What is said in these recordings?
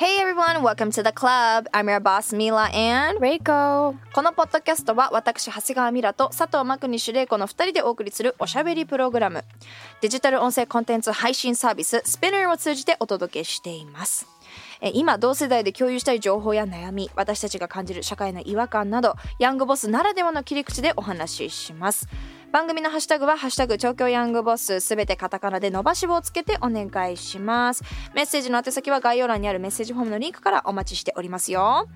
Hey everyone, welcome to the club. I'm your boss Mila and Reiko. このポッドキャストは私長谷川ミラと佐藤真国主玲子の2人でお送りするおしゃべりプログラム。デジタル音声コンテンツ配信サービス Spinner を通じてお届けしています。え今同世代で共有したい情報や悩み私たちが感じる社会の違和感などヤングボスならではの切り口でお話しします。番組のハッシュタグは「ハッシュタグ東京ヤングボス」すべてカタカナで伸ばし棒をつけてお願いします。メッセージの宛先は概要欄にあるメッセージフォームのリンクからお待ちしておりますよ。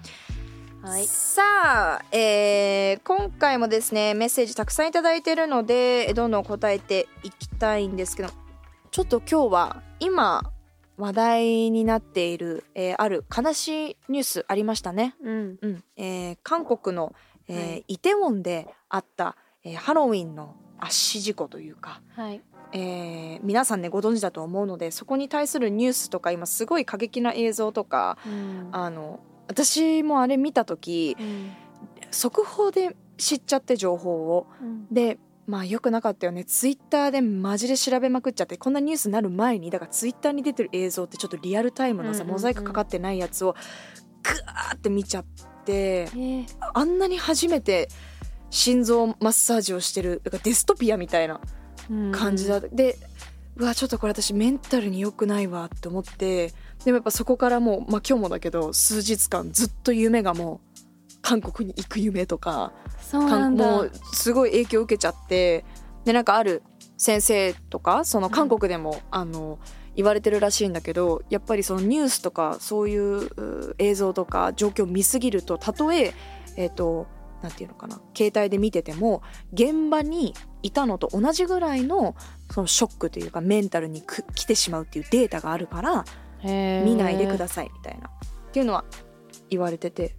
はい。さあ、えー今回もですねメッセージたくさんいただいてるのでどんどん答えていきたいんですけどちょっと今日は今話題になっている、えーある悲しいニュースありましたね。うん。うん。えー韓国の、えーはい。イテウォンであった、えーハロウィンの圧死事故というか、はい。えー皆さんねご存知だと思うのでそこに対するニュースとか今すごい過激な映像とかうん。あの私もあれ見た時うん。速報で知っちゃって情報を。うん。でまあよくなかったよね。ツイッターでマジで調べまくっちゃってこんなニュースになる前にだからツイッターに出てる映像ってちょっとリアルタイムのさ、うんうんうん。モザイクかかってないやつをグワーって見ちゃってえ。ーあんなに初めて心臓マッサージをしてるだからデストピアみたいな感じだ、でうわちょっとこれ私メンタルに良くないわって思ってでもやっぱそこからもう、まあ、今日もだけど数日間ずっと夢がもう韓国に行く夢とかそうなんだ。もうすごい影響を受けちゃってでなんかある先生とかその韓国でも、あの言われてるらしいんだけどやっぱりそのニュースとかそういうう映像とか状況を見すぎるとたとええっ、となんていうのかな携帯で見てても現場にいたのと同じぐらいのそのショックというかメンタルにく来てしまうっていうデータがあるから見ないでくだささいみたいな。っていうのは言われてて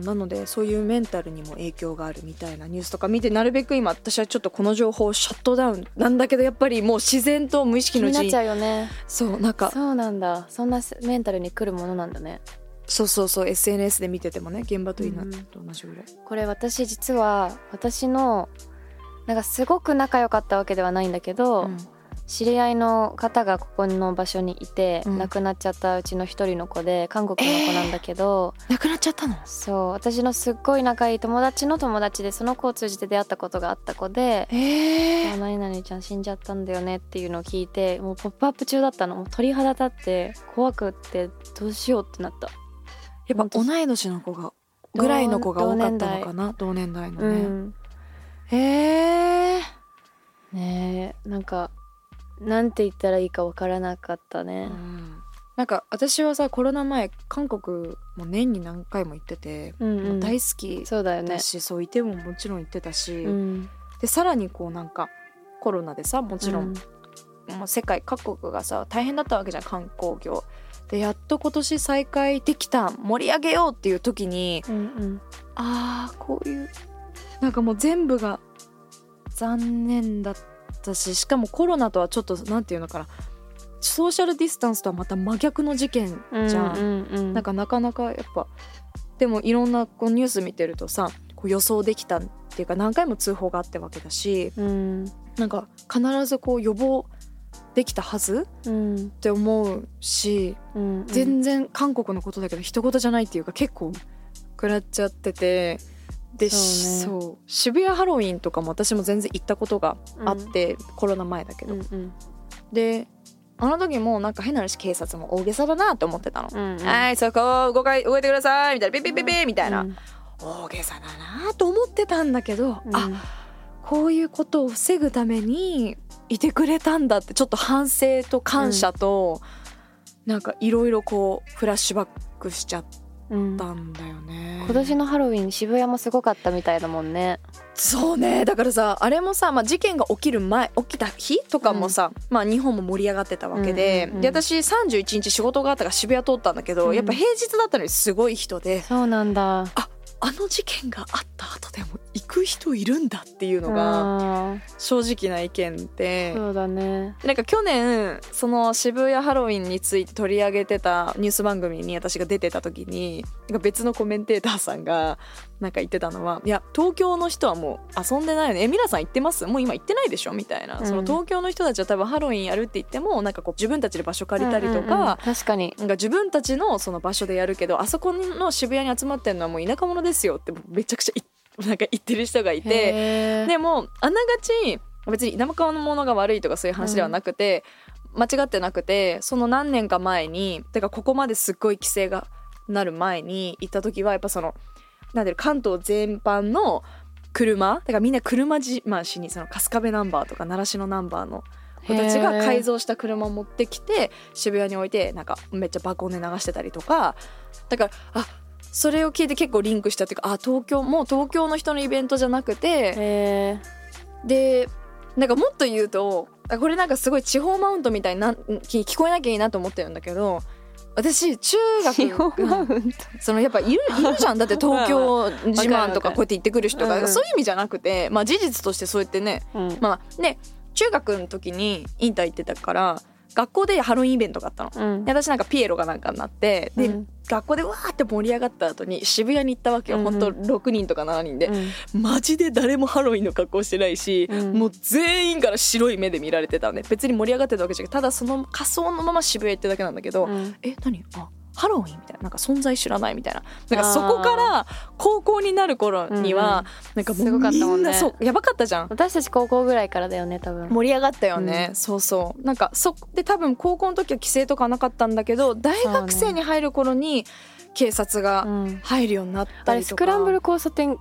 なのでそういうメンタルにも影響があるみたいなニュースとか見てなるべく今私はちょっとこの情報をシャットダウン。なんだけどやっぱりもう自然と無意識のうちに。なっちゃうよね。そうなんか。そうなんだ。そんなメンタルに来るものなんだね。そうそうそう。SNS で見ててもね現場といなうんと同じぐらい、これ私実は私のなんかすごく仲良かったわけではないんだけど、うん知り合いの方がここの場所にいて、うん。亡くなっちゃったうちの一人の子で韓国の子なんだけど、なくなっちゃったの？そう私のすっごい仲いい友達の友達でその子を通じて出会ったことがあった子でえあ何々ちゃん死んじゃったんだよねっていうのを聞いてもうポップアップ中だったの。もう鳥肌立って怖くってどうしようってなった。やっぱ同い年の子がぐらいの子が多かったのかな？同年代。のうね、ん。へえねえなんかなんて言ったらいいかわからなかったね。なんか私はさコロナ前韓国も年に何回も行ってて、うんうん。大好きそうだよね。そういてももちろん行ってたし、うん。でさらにこうなんかコロナでさもちろん、うん。もう世界各国がさ大変だったわけじゃん観光業。でやっと今年再開できた盛り上げようっていう時にうんうん。あーこういうなんかもう全部が残念だったししかもコロナとはちょっとなんていうのかな。ソーシャルディスタンスとはまた真逆の事件じゃん。うんうんうんなんかなかなかやっぱでもいろんなこうニュース見てるとさこう予想できたっていうか何回も通報があったわけだしうんなんか必ずこう予防できたはずうんって思うし、うん。全然韓国のことだけど一言じゃないっていうか結構食らっちゃっててでそうそう。渋谷ハロウィンとかも私も全然行ったことがあって、コロナ前だけど、うんうん。であの時もなんか変な話警察も大げさだなって思ってたの。うんうん。はいそこ動かい動いてくださいみたいな。ピッピッピッピッみたいな、うん。大げさだなと思ってたんだけど、うん。あこういうことを防ぐためにいてくれたんだってちょっと反省と感謝と、なんかいろいろこうフラッシュバックしちゃっうんたん。だよね、今年のハロウィン渋谷もすごかったみたいだもんね。そうね。だからさあれもさ、まあ、事件が起きる前起きた日とかもさ、まあ、日本も盛り上がってたわけで,、うんうんうん。で私31日仕事があったから渋谷通ったんだけど、うん。やっぱ平日だったのにすごい人で。そうなんだ。あの事件があった後でも行く人いるんだっていうのが正直な意見で。そうだねなんか去年その渋谷ハロウィンについて取り上げてたニュース番組に私が出てた時になんか別のコメンテーターさんがなんか言ってたのはいや東京の人はもう遊んでないよね。え皆さん行ってます？もう今行ってないでしょ？みたいな、うん。その東京の人たちは多分ハロウィンやるって言ってもなんかこう自分たちで場所借りたりとか、うんうんうん。確かに。なんか自分たちのその場所でやるけどあそこの渋谷に集まってるのはもう田舎者ですよってめちゃくちゃい なんか言ってる人がいて。でもあながち別に田舎のものが悪いとかそういう話ではなくて、間違ってなくてその何年か前にてかここまですっごい規制がなる前に行った時はやっぱそのなんていうの関東全般の車だからみんな車自慢しにその春日部ナンバーとか習志野ナンバーの子たちが改造した車を持ってきて渋谷に置いてなんかめっちゃ爆音で流してたりとかだからあそれを聞いて結構リンクしたっていうかあ東京もう東京の人のイベントじゃなくてへでなんかもっと言うとあこれなんかすごい地方マウントみたいにな聞聞こえなきゃいいなと思ってるんだけど私中学地方マウントそのやっぱいるいるじゃん。だって東京自慢とかこうやって言ってくる人が、うんうん。そういう意味じゃなくて、まあ、事実としてそうやってねうん。まあね中学の時にインター行ってたから学校でハロウィンイベントがあったの。うん。で私なんかピエロがなんかになってで、うん学校でわーって盛り上がった後に渋谷に行ったわけよ、うんうん。ほんと6人とか7人で、うん。マジで誰もハロウィンの格好してないし、うん。もう全員から白い目で見られてたね。別に盛り上がってたわけじゃなくてただその仮装のまま渋谷行ってるだけなんだけど、うん。え何？あハロウィンみたいななんか存在知らないみたいな。なんかそこから高校になる頃には、なんかもすごかったもんね。そうやばかったじゃん。私たち高校ぐらいからだよね多分。盛り上がったよね、うんそうそう。なんかそで多分高校の時は規制とかなかったんだけど大学生に入る頃に警察がうん。入るようになったあれりとか、スクランブル交差点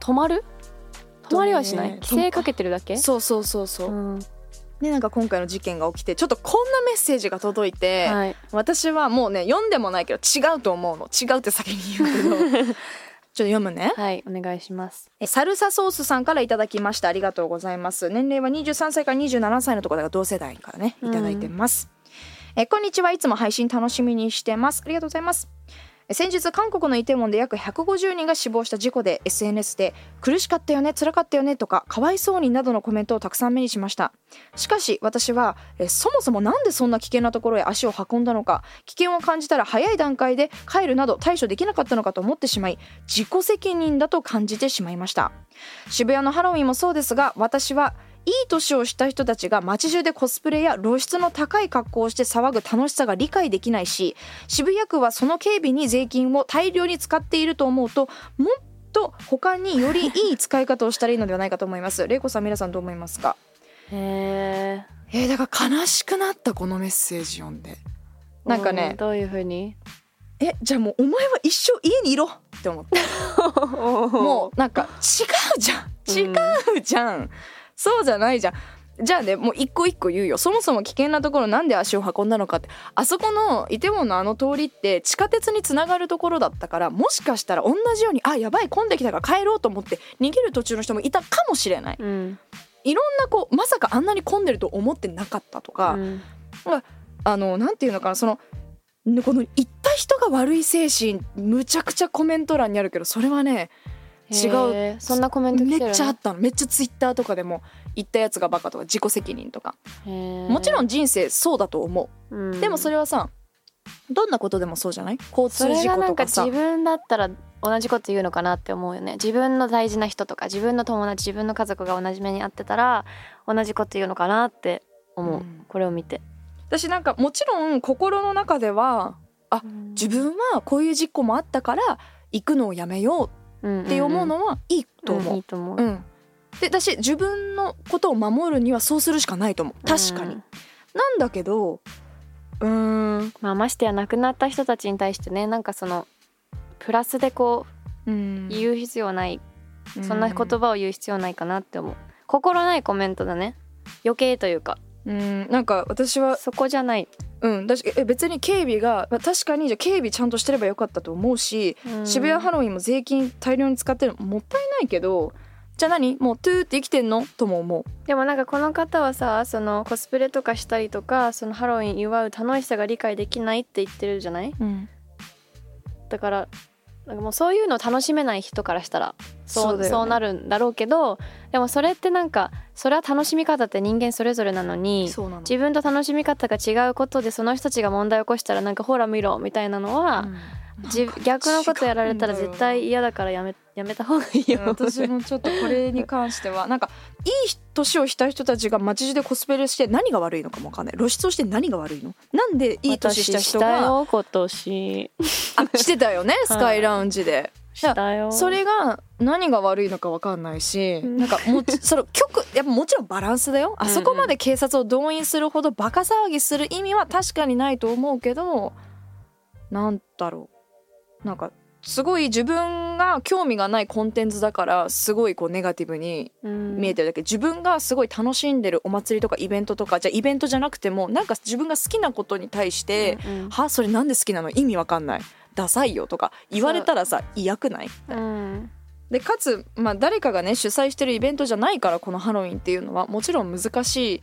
止まる？止まりはしない？ね。規制かけてるだけ？そうそうそうそう、うんでなんか今回の事件が起きてちょっとこんなメッセージが届いて、はい。私はもうね読んでもないけど違うと思うの。違うって先に言うけど。ちょっと読むね。はいお願いします。えサルサソースさんからいただきました。ありがとうございます。年齢は23歳から27歳のところが同世代からねいただいてます、えこんにちは。いつも配信楽しみにしてます。ありがとうございます。え先日韓国のイテウォンで約150人が死亡した事故で SNS で苦しかったよね辛かったよねとかかわいそうになどのコメントをたくさん目にしました。しかし私はえそもそもなんでそんな危険なところへ足を運んだのか危険を感じたら早い段階で帰るなど対処できなかったのかと思ってしまい自己責任だと感じてしまいました。渋谷のハロウィンもそうですが私はいい年をした人たちが街中でコスプレや露出の高い格好をして騒ぐ楽しさが理解できないし渋谷区はその警備に税金を大量に使っていると思うともっと他によりいい使い方をしたらいいのではないかと思います。玲子さん皆さんどう思いますか？へえー、だから悲しくなったこのメッセージ読んで。ーなんかねうんどういう風に？えじゃあもうお前は一生家にいろ。って思って もうなんか違うじゃん。違うじゃん、そうじゃないじゃん。じゃあねもう一個一個言うよ。そもそも危険なところなんで足を運んだのかって。あそこのイテウォンのあの通りって地下鉄につながるところだったからもしかしたら同じようにあやばい混んできたから帰ろうと思って逃げる途中の人もいたかもしれない。うん。いろんなこうまさかあんなに混んでると思ってなかったとか、うん。あのなんていうのかなそのねこの言った人が悪い精神むちゃくちゃコメント欄にあるけどそれはね違う。そんなコメントめっちゃあったの。めっちゃツイッターとかでも言ったやつがバカとか自己責任とか。ももちろん人生そうだと思う。ん。うでもそれはさどんなことでもそうじゃない？交そ通事れがなんか故とかさ自分だったら同じこと言うのかなって思うよね。自分の大事な人とか自分の友達自分の家族が同じ目に遭ってたら同じこと言うのかなって思う、うん。これを見て。私なんかもちろん心の中では自分はこういう事故もあったから行くのをやめようって思うのはいいと思う。いいと思う、うん。でだし自分のことを守るにはそうするしかないと思う。確かに。うんなんだけどうーん。まあ、ましてや亡くなった人たちに対してねなんかそのプラスでこうん。う言う必要ない、そんな言葉を言う必要ないかなって思う。心ないコメントだね。余計というか。うん。なんか私はそこじゃないうんだしえ別に警備がまあ確かにじゃあ警備ちゃんとしてればよかったと思うし、うん。渋谷ハロウィンも税金大量に使ってるのもったいないけどじゃあ何？もうトゥーって生きてんの？とも思う。でもなんかこの方はさそのコスプレとかしたりとかそのハロウィン祝う楽しさが理解できないって言ってるじゃない？うん。だからなんかもうそういうのを楽しめない人からしたらそうね。そうなるんだろうけどでもそれってなんかそれは楽しみ方って人間それぞれなのに自分と楽しみ方が違うことでその人たちが問題を起こしたらなんかほら見ろみたいなのは、うん。じ逆のことやられたら絶対嫌だからやめやめた方がいいよ。私もちょっとこれに関してはなんかいい年をした人たちが街中でコスプレして何が悪いのかもわかんない。露出をして何が悪いのなんでい。い年した人私したがよ今年あしてたよねスカイラウンジで、したよ。それが何が悪いのかわかんないし、うん。なんかもちその極やっぱもちろんバランスだよ。あそこまで警察を動員するほどバカ騒ぎする意味は確かにないと思うけどなんだろうなんかすごい自分が興味がないコンテンツだからすごいこうネガティブに見えてるだけ、自分がすごい楽しんでるお祭りとかイベントとかじゃあイベントじゃなくてもなんか自分が好きなことに対してうんうん「はそれなんで好きなの意味わかんない？ダサいよ」とか言われたらさ嫌くない？うん。でかつ、まあ、誰かがね主催してるイベントじゃないからこのハロウィンっていうのはもちろん難しい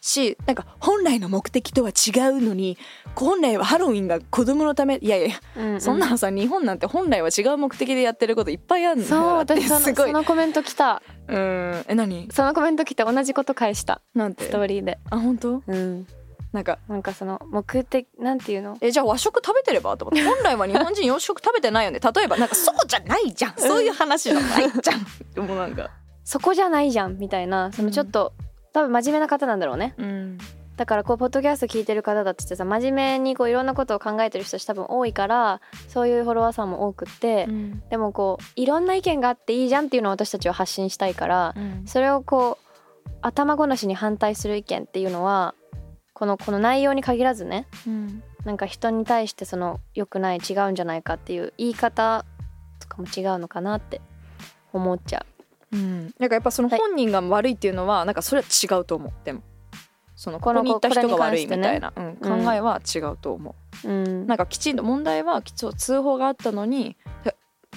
しなんか本来の目的とは違うのに本来はハロウィンが子供のためいやいやいやうんうん。そんなのさ日本なんて本来は違う目的でやってることいっぱいあるのそうだって私そのそのコメント来た。うん。え何？そのコメント来て同じこと返した。なんて？ストーリーで。あ本当？うん。なんかなんかその目的なんていうの？えじゃあ和食食べてれば？と思って。本来は日本人洋食食べてないよね。例えばなんかそうじゃないじゃん。そういう話じゃないじゃん。でもなんか。そこじゃないじゃんみたいな。そのちょっと、多分真面目な方なんだろうね。うん。だからこうポッドキャスト聞いてる方だってさ真面目にこういろんなことを考えてる人たち多分多いからそういうフォロワーさんも多くって、うん。でもこういろんな意見があっていいじゃんっていうのを私たちは発信したいからうん。それをこう頭ごなしに反対する意見っていうのはこのこの内容に限らずねうん。なんか人に対してその良くない違うんじゃないかっていう言い方とかも違うのかなって思っちゃうん、なんかやっぱその本人が悪いっていうのはなんかそれは違うと思う。でも。そのここに行った人が悪いみたいな、うん。うん。考えは違うと思う。うん。う、なんかきちんと問題はきち通報があったのに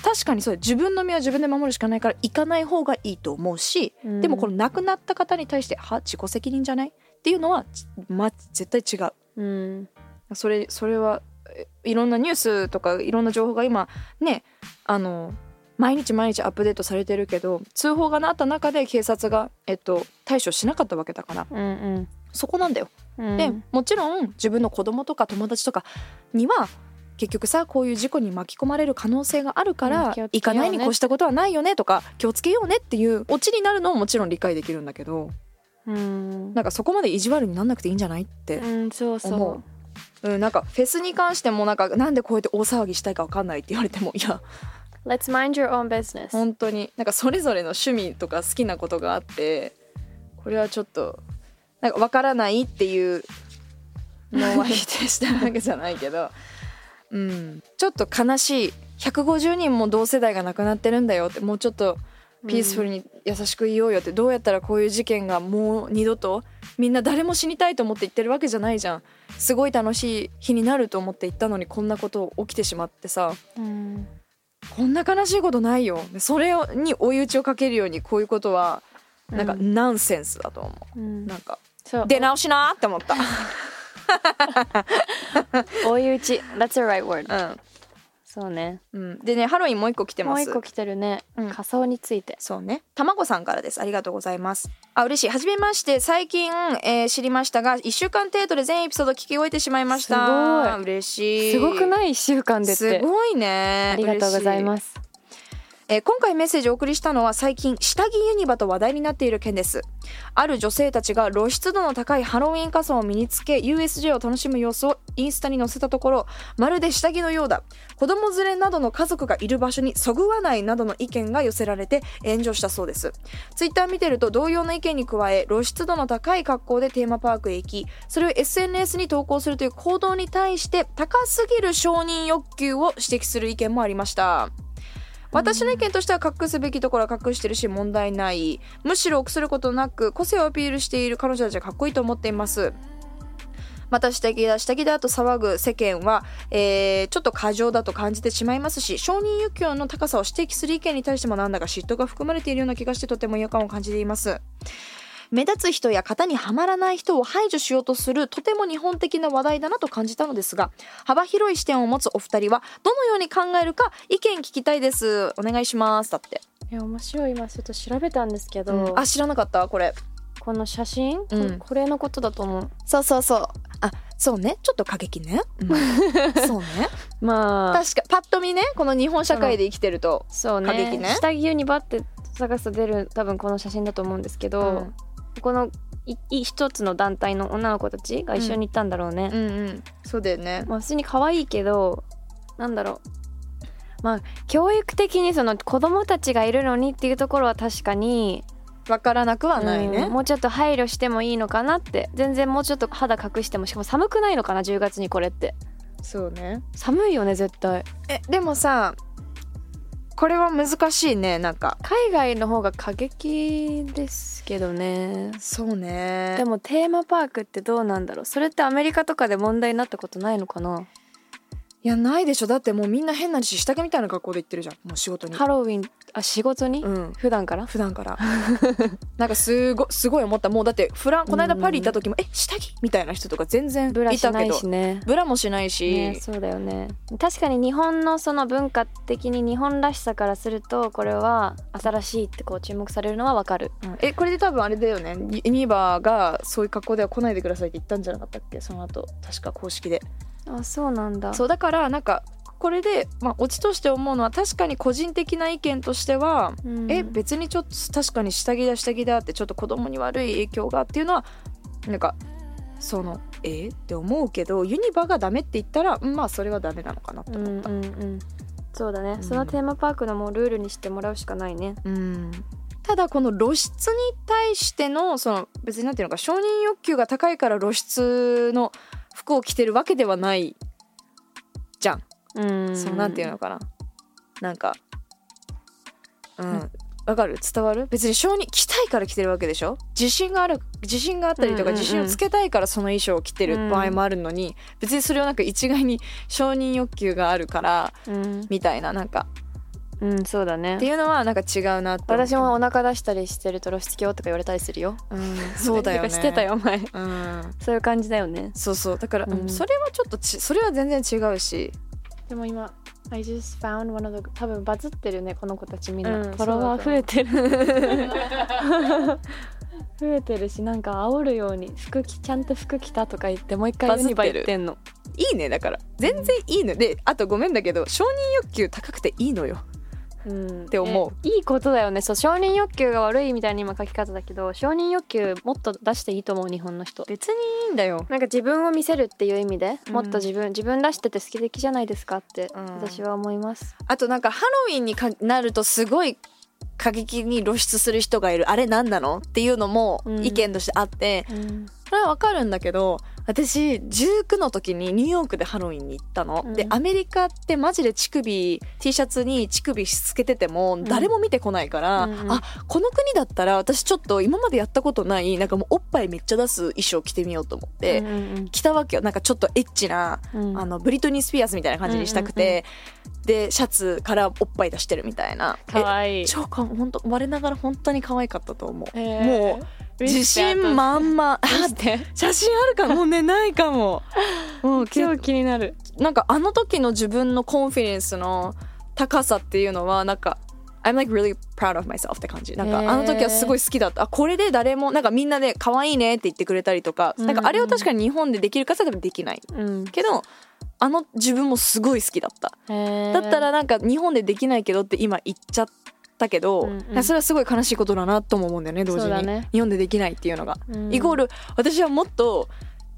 確かにそう自分の身は自分で守るしかないから行かない方がいいと思うし、でもこの亡くなった方に対しては自己責任じゃないっていうのは、ちま、絶対違う。うん。それそれはえいろんなニュースとかいろんな情報が今ねあの毎日毎日アップデートされてるけど通報がなった中で警察が、えっと、対処しなかったわけだから。うんそこなんだよ。うん。でもちろん自分の子供とか友達とかには結局さこういう事故に巻き込まれる可能性があるから、うんね。行かないに越したことはないよねとか気をつけようねっていうオチになるのももちろん理解できるんだけどうん。なんかそこまで意地悪になんなくていいんじゃないってうんそうそ思う。うん、なんかフェスに関してもなんかなんでこうやって大騒ぎしたいかわかんないって言われてもいやう Let's mind your own business. 本当に。なんかそれぞれの趣味とか好きなことがあってこれはちょっとなんかわからないっていうのは否定したわけじゃないけど、うん、ちょっと悲しい。150人も同世代が亡くなってるんだよってもうちょっとピースフルに優しく言おうよってどうやったらこういう事件がもう二度とみんな誰も死にたいと思って言ってるわけじゃないじゃん。すごい楽しい日になると思って言ったのにこんなこと起きてしまってさ。うんこんな悲しいことないよ。でそれをに追い打ちをかけるようにこういうことはなんかうんナンセンスだと思う、うん。なんか出直しなーって思った。追い打ち。That's a right word うそうねん、うん、でねハロウィンもう一個来てますもう一個来てるね、うん仮装についてそうね。たまごさんからです。ありがとうございます。あ、嬉しい。はじめまして。最近、えー知りましたが、1週間程度で全エピソード聞き終えてしまいました。すごい嬉しい。すごくない？一週間でってすごいね。ありがとうございす。ますえー今回メッセージをお送りしたのは最近下着ユニバと話題になっている件です。ある女性たちが露出度の高いハロウィン仮装を身につけ USJ を楽しむ様子をインスタに載せたところまるで下着のようだ。子供連れなどの家族がいる場所にそぐわないなどの意見が寄せられて炎上したそうです。ツイッター見てると同様の意見に加え露出度の高い格好でテーマパークへ行きそれを SNS に投稿するという行動に対して高すぎる承認欲求を指摘する意見もありました。私の意見としては隠すべきところは隠してるし問題ない。むしろ臆することなく個性をアピールしている彼女たちはかっこいいと思っています。また下着だ下着だと騒ぐ世間は、えーちょっと過剰だと感じてしまいますし承認欲求の高さを指摘する意見に対してもなんだか嫉妬が含まれているような気がしてとても違和感を感じています。目立つ人や型にはまらない人を排除しようとするとても日本的な話題だなと感じたのですが幅広い視点を持つお二人はどのように考えるか意見聞きたいです。お願いします。だって、いや面白い。今ちょっと調べたんですけど、うん。あ知らなかった。これ。この写真、こうん。これのことだと思う。そうそうそう。あそうね。ちょっと過激ね、うん。そうね。まあ。確かパッと見ねこの日本社会で生きてると、そう過激ね。ね下着ユニバって探すと出る多分この写真だと思うんですけど、うんこの一つの団体の女の子たちが一緒に行ったんだろうね、うんうん。そうだよね。まあ普通に可愛いけどなんだろう。まあ教育的にその子供たちがいるのにっていうところは確かにわからなくはないね、うんもうちょっと配慮してもいいのかなって。全然もうちょっと肌隠してもしかも寒くないのかな10月にこれって。そうね。寒いよね絶対。えでもさこれは難しいねなんか。海外の方が過激ですけどね。そうね。でもテーマパークってどうなんだろう。それってアメリカとかで問題になったことないのかな？いやないでしょ。だってもうみんな変なし下着みたいな格好で行ってるじゃん。もう仕事に。ハロウィンあ仕事に、うん。普段から？普段から。なんかすごすごい思った。もうだってフランこの間パリ行った時も、え下着？みたいな人とか全然ブラしないいたけどしね。ブラもしないし、ね、そうだよね。確かに日本のその文化的に日本らしさからするとこれは新しいってこう注目されるのはわかる。うん。えこれで多分あれだよね。ユニバーがそういう格好では来ないでくださいって言ったんじゃなかったっけ？その後確か公式であそうなんだ。そうだからなんかこれで、まあ、オチとして思うのは確かに個人的な意見としては、うん。え別にちょっと確かに下着だ下着だってちょっと子供に悪い影響がっていうのはなんかそのえ？って思うけどユニバがダメって言ったらうんまあそれはダメなのかなとうん思った。うんうんそうだね、ん。そのテーマパークのもうルールにしてもらうしかないね。うん。ただこの露出に対してのその別になんていうのか承認欲求が高いから露出の服を着てるわけではないじゃん。うん。そうなんていうのかな。なんかうん。わかる？伝わる？別に承認着たいから着てるわけでしょ？自信がある自信があったりとかうんうんうん。自信をつけたいからその衣装を着てる場合もあるのに別にそれをなんか一概に承認欲求があるからうん、みたいななんかうん、そうだね。っていうのはなんか違うなって私もお腹出したりしてると露出狂とか言われたりするよ。うんそうだよね。してたよ前。うん。そういう感じだよね。そうそう。だから、うん。うんそれはちょっとちそれは全然違うし。でも今 I just found one of the 多分バズってるねこの子たちみんな、うんフォロワー増えてる。増えてるしなんか煽るように服着ちゃんと服着たとか言ってもう一回ユニバ行ってんの。いいねだから。全然いいの。であとごめんだけど承認欲求高くていいのようん、って思う。えいいことだよね。そう承認欲求が悪いみたいに今書き方だけど承認欲求もっと出していいと思う日本の人。別にいいんだよ。なんか自分を見せるっていう意味で、うん。もっと自分自分出してて好き的じゃないですかってうん。私は思います、あとなんかハロウィンにかなるとすごい過激に露出する人がいる。あれ何なの？っていうのもうん。意見としてあって、うんそれはわかるんだけど私19の時にニューヨークでハロウィンに行ったの、うん。でアメリカってマジで乳首 T シャツに乳首つけてても誰も見てこないから、うんうん。あこの国だったら私ちょっと今までやったことないなんかもうおっぱいめっちゃ出す衣装着てみようと思って、うんうん着たわけよ。なんかちょっとエッチなうん。あのブリトニー・スピアーズみたいな感じにしたくて、でシャツからおっぱい出してるみたいな。かわいい。え超か本当我ながら本当に可愛かったと思う、へー。もう自信満々。写真あるかも。うねないかも。もうけ超気になる。なんかあの時の自分のコンフィデンスの高さっていうのはなんか I'm like really proud of myself って感じ。なんかあの時はすごい好きだった。あこれで誰もなんかみんなで可愛いねって言ってくれたりとか、うん。なんかあれを確かに日本でできるかって言ったらできない。うん。けどあの自分もすごい好きだった。だったらなんか日本でできないけどって今言っちゃったけど、うんうん。それはすごい悲しいことだなとも思うんだよね同時に、ね。日本でできないっていうのが、うん。イコール私はもっと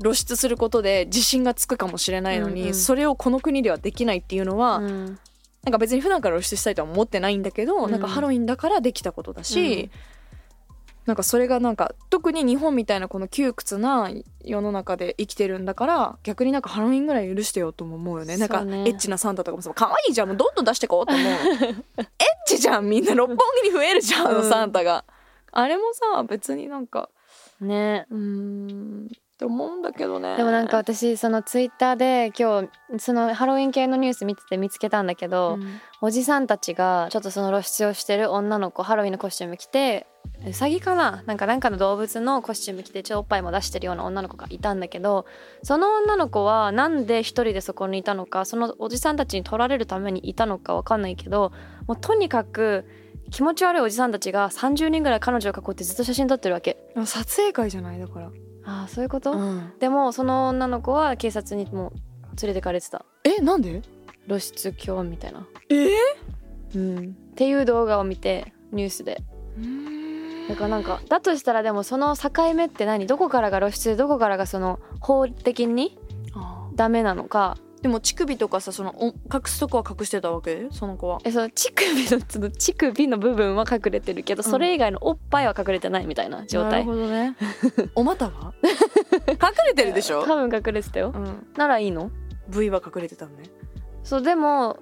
露出することで自信がつくかもしれないのに、うんうん。それをこの国ではできないっていうのは、うん。なんか別に普段から露出したいとは思ってないんだけど、うん。なんかハロウィンだからできたことだし、うんなんかそれがなんか特に日本みたいなこの窮屈な世の中で生きてるんだから逆になんかハロウィンぐらい許してよとも思うよね。なんかエッチなサンタとかもさ可愛いじゃんもうどんどん出してこうと思う。エッチじゃんみんな六本木に増えるじゃんあのサンタが、あれもさ別になんかね。うーんっって思うんだけどね。でもなんか私そのツイッターで今日そのハロウィン系のニュース見てて見つけたんだけど、うん。おじさんたちがちょっとその露出をしてる女の子ハロウィンのコスチューム着てウサギかな？なんかなんかの動物のコスチューム着てちょっとおっぱいも出してるような女の子がいたんだけどその女の子はなんで一人でそこにいたのかそのおじさんたちに取られるためにいたのかわかんないけどもうとにかく気持ち悪いおじさんたちが30人ぐらい彼女を囲ってずっと写真撮ってるわけ。撮影会じゃない？だから、ああそういうこと、うん。でもその女の子は警察にもう連れてかれてた。えなんで？露出狂みたいな、え？うん、っていう動画を見てニュースで。だからなんかだとしたらでもその境目って何？どこからが露出？でどこからがその法的にダメなのかでも乳首とかさそのお隠すとこは隠してたわけ？その子は。えその乳首のその乳首の部分は隠れてるけど、うん。それ以外のおっぱいは隠れてないみたいな状なる態ほどね。お股は？隠れてるでしょ、多分隠れてたよ、うん、ならいいの？V は隠れてたのね。そうでも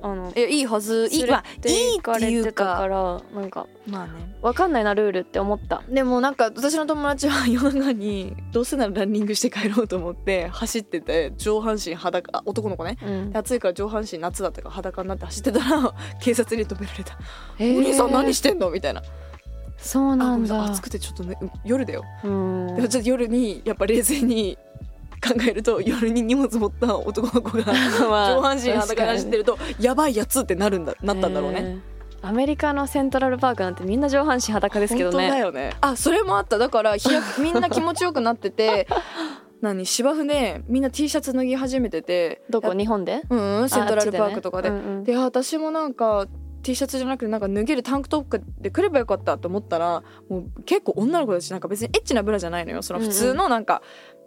あのえいいはず。いい,、連まあ、れていいっていうか。からなんかまあね。わかんないなルールって思った。でもなんか私の友達は夜中にどうせならランニングして帰ろうと思って走ってて上半身裸あ男の子ね。うん。暑いから上半身夏だったから裸になって走ってたら 警察に止められた「えー。お兄さん何してんの?」みたいな。そうあなんだ暑くてちょっとね夜だよ。ちょっと夜にやっぱ冷静に考えると夜に荷物持った男の子が まあ上半身裸で走ってるとやばいやつってなるんだなったんだろうね。えーアメリカのセントラルパークなんてみんな上半身裸ですけど本当だねよね。あそれもあった。だから日焼け みんな気持ちよくなってて 何芝生でみんな T シャツ脱ぎ始めててどこ？や日本で？うんうんセントラルパークとかで。あっちね。うんうん。であ私もなんか T シャツじゃなくてなんか脱げるタンクトップで来ればよかったと思ったらもう結構女の子たちなんか別にエッチなブラじゃないのよ。その普通のなんか、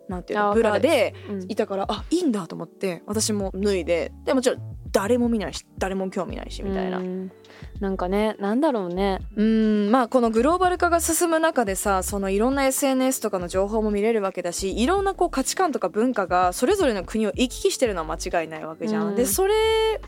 なんていうのブラでうん。いたからあいいんだと思って私も脱いででもちろん誰も見ないし誰も興味ないしみたいな。うん。なんかねなんだろうね。うんまあこのグローバル化が進む中でさそのいろんな SNS とかの情報も見れるわけだしいろんなこう価値観とか文化がそれぞれの国を行き来してるのは間違いないわけじゃん。うん。でそれ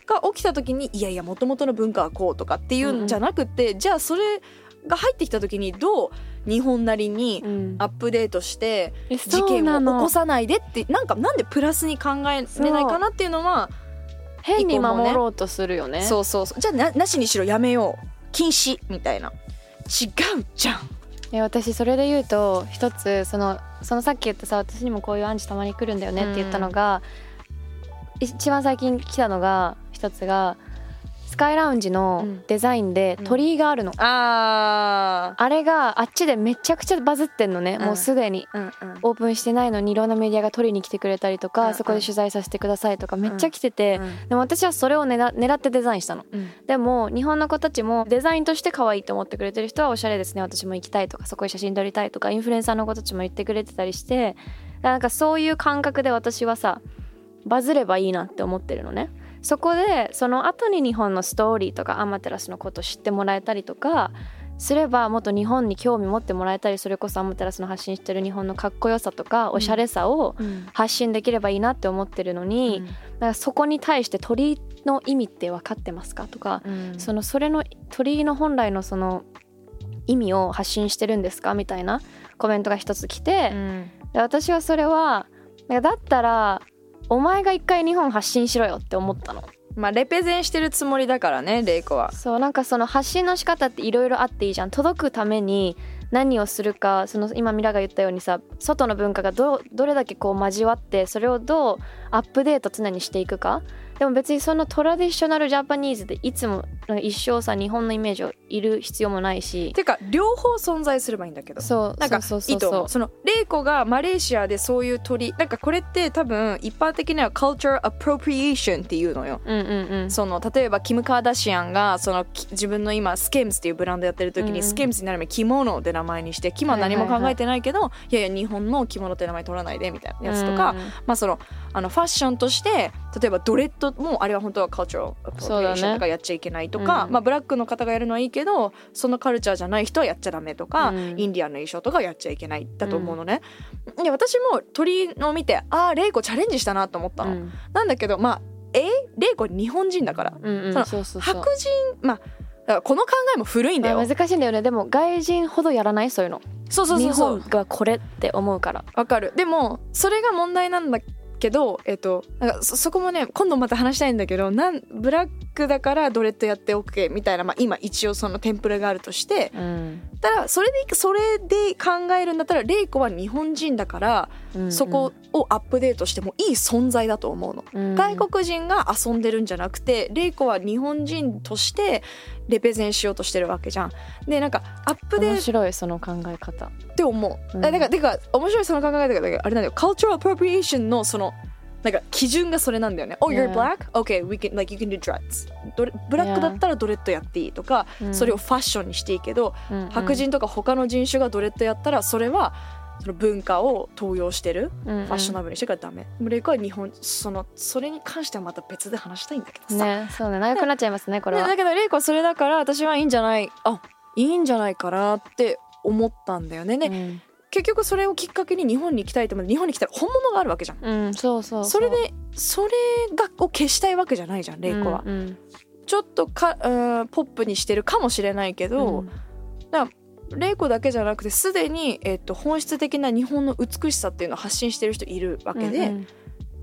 が起きた時にいやいやもともとの文化はこうとかっていうんじゃなくて、じゃあそれが入ってきた時にどう日本なりにうん。アップデートしてえ事件を起こさないでってなんかなんでプラスに考えれないかなっていうのは変に守ろうとするよね。そうそうそう。じゃあななしにしろやめよう。禁止みたいな。違うじゃん。え私それで言うと一つそのそのさっき言ったさ私にもこういうアンチたまに来るんだよねって言ったのが、一番最近来たのが一つがスカイラウンジのデザインでうん。鳥居があるの、ああれがあっちでめちゃくちゃバズってんのね、うん。もうすでに。ーうんうん。オープンしてないのにいろんなメディアが撮りに来てくれたりとか、うんうん。そこで取材させてくださいとかめっちゃ来てて、うん。でも私はそれを狙狙ってデザインしたの。うん。でも日本の子たちもデザインとして可愛いと思ってくれてる人はおしゃれですね。私も行きたいとかそこに写真撮りたいとかインフルエンサーの子たちも言ってくれてたりしてなんかそういう感覚で私はさバズればいいなって思ってるのねそこでその後に日本のストーリーとかアマテラスのことを知ってもらえたりとかすればもっと日本に興味持ってもらえたりそれこそアマテラスの発信してる日本のかっこよさとかおしゃれさをうん。発信できればいいなって思ってるのに、なんかそこに対して鳥居の意味って分かってますかとか、うん。そのそれの鳥居の本来のその意味を発信してるんですかみたいなコメントが一つ来て、うん。で私はそれはだったらお前が一回日本発信しろよって思ったの。まあレペゼンしてるつもりだからねレイコは。そうなんかその発信の仕方っていろいろあっていいじゃん。届くために何をするかその今ミラが言ったようにさ外の文化がどどれだけこう交わってそれをどうアップデート常にしていくか？でも別にそのトラディショナルジャパニーズでいつも一生さ日本のイメージをいる必要もないし。てか両方存在すればいいんだけど。そうなんかそうそうそう。そのレイコがマレーシアでそういう鳥。なんかこれって多分一般的には culture appropriation っていうのよ。うんうんうん。その例えばキム・カーダシアンがそのき自分の今スケムズっていうブランドやってる時に、うんスケムズになる前着物って名前にしてキムは何も考えてないけど、いやいや日本の着物って名前取らないでみたいなやつとか、うんまあそのあのファッションとして例えばドレッドもあれは本当は cultural そうだ appropriation ね。とかやっちゃいけないとか、うん。まあブラックの方がやるのはいいけどそのカルチャーじゃない人はやっちゃダメとか、うん。インディアンの衣装とかやっちゃいけないだと思うのね。で私も鳥を見てああレイコチャレンジしたなと思ったの。うん。なんだけどまあえ？レイコ日本人だから。うんうんその白人まあだからこの考えも古いんだよ。まあ難しいんだよね。でも外人ほどやらない？そういうの。そうそう日そうそう。本がこれって思うから。わかる。でもそれが問題なんだけどえっとなんかそそこもね今度また話したいんだけどなんブラックだからドレッドやって OK みたいな、まあ、今一応そのテンプレがあるとして。うん。たらそれでそれで考えるんだったらレイコは日本人だから、そこをアップデートしてもいい存在だと思うの。うん外国人が遊んでるんじゃなくてレイコは日本人としてレペゼンしようとしてるわけじゃん。でなんかアップデー面白いその考え方トって思う。うんだからてか面白いその考え方だけどあれなんだよ cultural appropriation のそのなんか基準がそれなんだよね。Oh, you're black? Okay, we can like you can do dreads. ブラックだったらドレッドやっていいとか、うんそれをファッションにしていいけど、白人とか他の人種がドレッドやったらそれはその文化を盗用してるうんうんファッショナブルにしてからダメ。レイコは日本そのそれに関してはまた別で話したいんだけどさ。ねそうね長くなっちゃいますねこれはでだけどレイコはそれだから私はいいんじゃないあいいんじゃないかなって思ったんだよね。で、うん結局それをきっかけに日本に行きたいと思って日本に来たら本物があるわけじゃん。うんそうそうそれでそれがを消したいわけじゃないじゃんレイコは。うんうんちょっとかうんポップにしてるかもしれないけど。うんレイコだけじゃなくてすでに、えっと、本質的な日本の美しさっていうのを発信してる人いるわけで、うん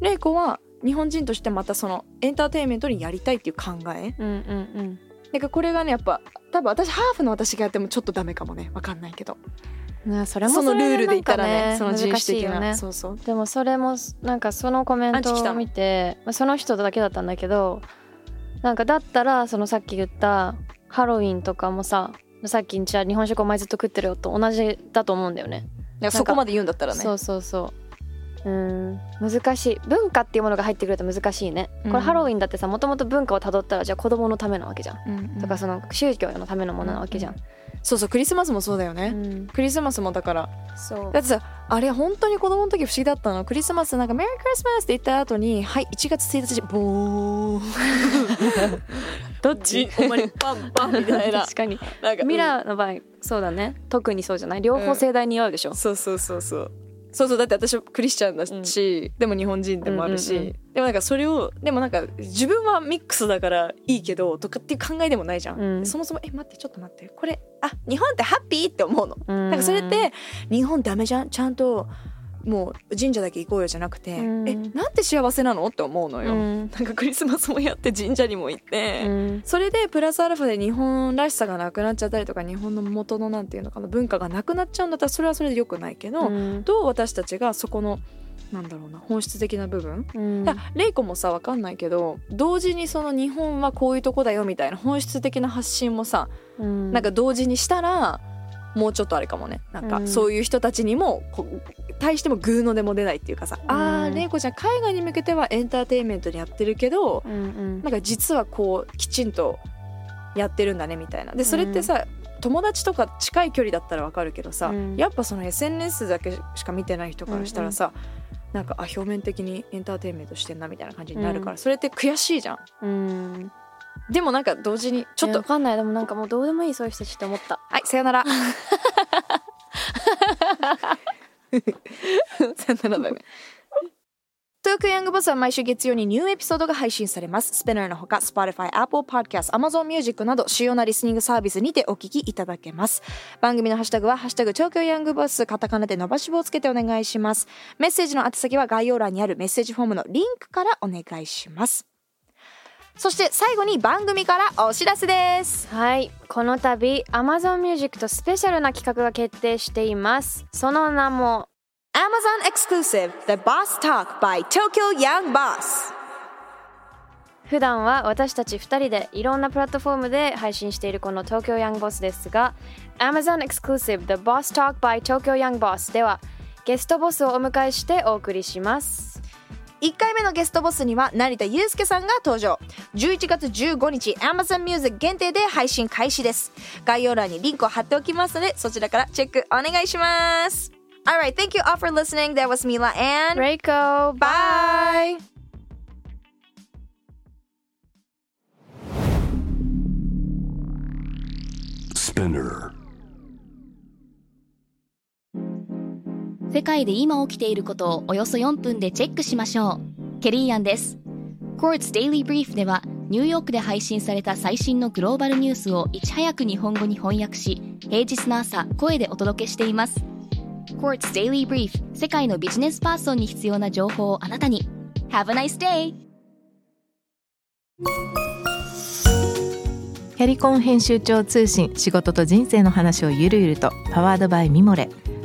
レイコは日本人としてまたそのエンターテインメントにやりたいっていう考え。うんうんなんかこれがねやっぱ多分私ハーフの私がやってもちょっとダメかもね。わかんないけど。うんねそれもそのルールで言ったらねその人種的な、ね。そうそう。でもそれもなんかそのコメントを見てまあその人だけだったんだけどなんかだったらそのさっき言ったハロウィンとかもささっきじゃあ日本食お前ずっと食ってるよと同じだと思うんだよね。そこまで言うんだったらね。そうそうそう。うん。難しい。文化っていうものが入ってくると難しいね。こうん。れハロウィンだってさもともと文化をたどったらじゃあ子供のためなわけじゃん。うんうん。とかその宗教のためのものなわけじゃん、そうそうクリスマスもそうだよね、うん。クリスマスもだから。そう。だってさあれ本当に子供の時不思議だったの？クリスマスなんか「メリークリスマス」って言った後に「はい1月1日ボーン」どっじほんまにパンパンみたいな。確かに。なんかミラーの場合そうだね。特にそうじゃない？両方盛大に祝うでしょ、そうそうそうそうそうそうだって私クリスチャンだし、でも日本人でもあるし、うんうんでもなんかそれをでもなんか自分はミックスだからいいけどとかっていう考えでもないじゃん、うん。そもそもえ待ってちょっと待ってこれあ日本ってハッピーって思うの、ななんかそれって日本ダメじゃん？ちゃんともう神社だけ行こうよじゃなくて、うん。えなんて幸せなの？って思うのよ、うん。なんかクリスマスもやって神社にも行って、うん。それでプラスアルファで日本らしさがなくなっちゃったりとか日本の元のなんていうのかな文化がなくなっちゃうんだったらそれはそれで良くないけど、うん。どう私たちがそこのなんだろうな本質的な部分、うん。レイコもさわかんないけど同時にその日本はこういうとこだよみたいな本質的な発信もさ、うん。なんか同時にしたらもうちょっとあれかもね。なんかうん。そういう人たちにも対してもグーのでも出ないっていうかさ、あうん。ーレイコちゃん海外に向けてはエンターテインメントにやってるけど、うんうん。なんか実はこうきちんとやってるんだねみたいな。でそれってさ、友達とか近い距離だったらわかるけどさ、うん。やっぱその SNS だけしか見てない人からしたらさ、なんかあ表面的にエンターテインメントしてんなみたいな感じになるから、うん。それって悔しいじゃん。うんでもなんか同時にちょっといやわかんないでもなんかもうどうでもいいそういう人たちって思ったはいさよなら さよならだね東京ヤングボスは毎週月曜にニューエピソードが配信されます。スペナーのほか、Spotify、Apple Podcast、Amazon Music など主要なリスニングサービスにてお聞きいただけます。番組のハッシュタグは、ハッシュタグ東京ヤングボス、カタカナで伸ばし棒をつけてお願いします。メッセージの宛先は概要欄にあるメッセージフォームのリンクからお願いします。そして最後に番組からお知らせです。はい。この度 Amazon Music とスペシャルな企画が決定しています。その名も Amazon exclusive The Boss Talk by Tokyo Young Boss 普段は私たち2人でいろんなプラットフォームで配信しているこの東京ヤングボスですが Amazon Exclusive The Boss Talk by Tokyo Young Boss ではゲストボスをお迎えしてお送りします1回目のゲストボスには成田悠介さんが登場11月15日 Amazon Music 限定で配信開始です概要欄にリンクを貼っておきますのでそちらからチェックお願いします Alright, thank you all for listening. That was Mila and Reiko bye! Spinner. 世界で今起きていることをおよそ4分でチェックしましょう。ケリーアンです。Quartz Daily Brief ではニューヨークで配信された最新のグローバルニュースをいち早く日本語に翻訳し、平日の朝声でお届けしています Quartz Daily Brief 世界のビジネスパーソンに必要な情報をあなたに Have a nice day! キャリコン編集長通信仕事と人生の話をゆるゆるとパワードバイミモレ